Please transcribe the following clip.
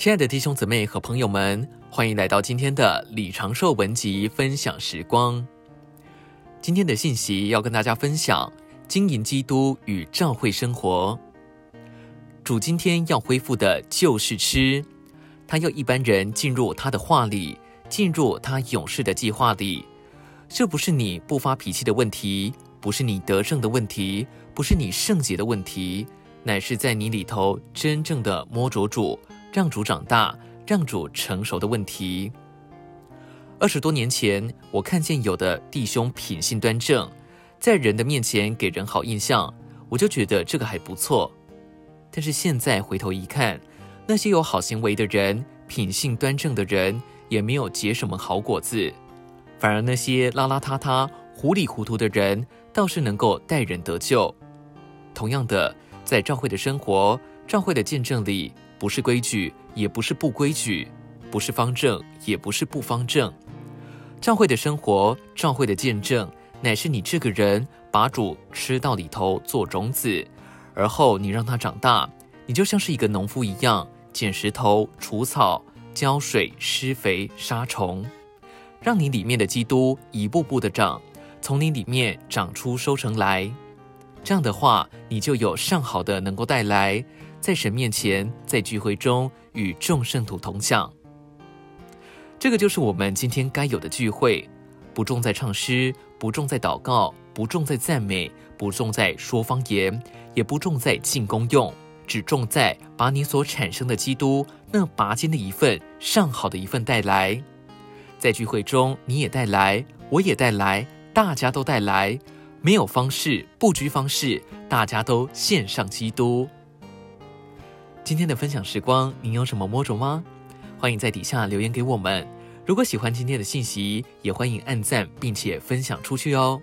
亲爱的弟兄姊妹和朋友们，欢迎来到今天的李长寿文集分享时光。今天的信息要跟大家分享经营基督与教会生活。主今天要恢复的就是吃，他要一般人进入他的话里，进入他勇士的计划里。这不是你不发脾气的问题，不是你得胜的问题，不是你圣洁的问题，乃是在你里头真正的摸着主。让主长大，让主成熟的问题。二十多年前，我看见有的弟兄品性端正，在人的面前给人好印象，我就觉得这个还不错。但是现在回头一看，那些有好行为的人、品性端正的人，也没有结什么好果子，反而那些邋邋遢遢、糊里糊涂的人，倒是能够待人得救。同样的，在教会的生活、教会的见证里。不是规矩，也不是不规矩；不是方正，也不是不方正。教会的生活，教会的见证，乃是你这个人把主吃到里头做种子，而后你让它长大。你就像是一个农夫一样，捡石头、除草、浇水、施肥、杀虫，让你里面的基督一步步的长，从你里面长出收成来。这样的话，你就有上好的能够带来。在神面前，在聚会中与众圣徒同享，这个就是我们今天该有的聚会。不重在唱诗，不重在祷告，不重在赞美，不重在说方言，也不重在进功用，只重在把你所产生的基督那拔尖的一份、上好的一份带来。在聚会中，你也带来，我也带来，大家都带来，没有方式，不拘方式，大家都献上基督。今天的分享时光，您有什么摸着吗？欢迎在底下留言给我们。如果喜欢今天的信息，也欢迎按赞并且分享出去哦。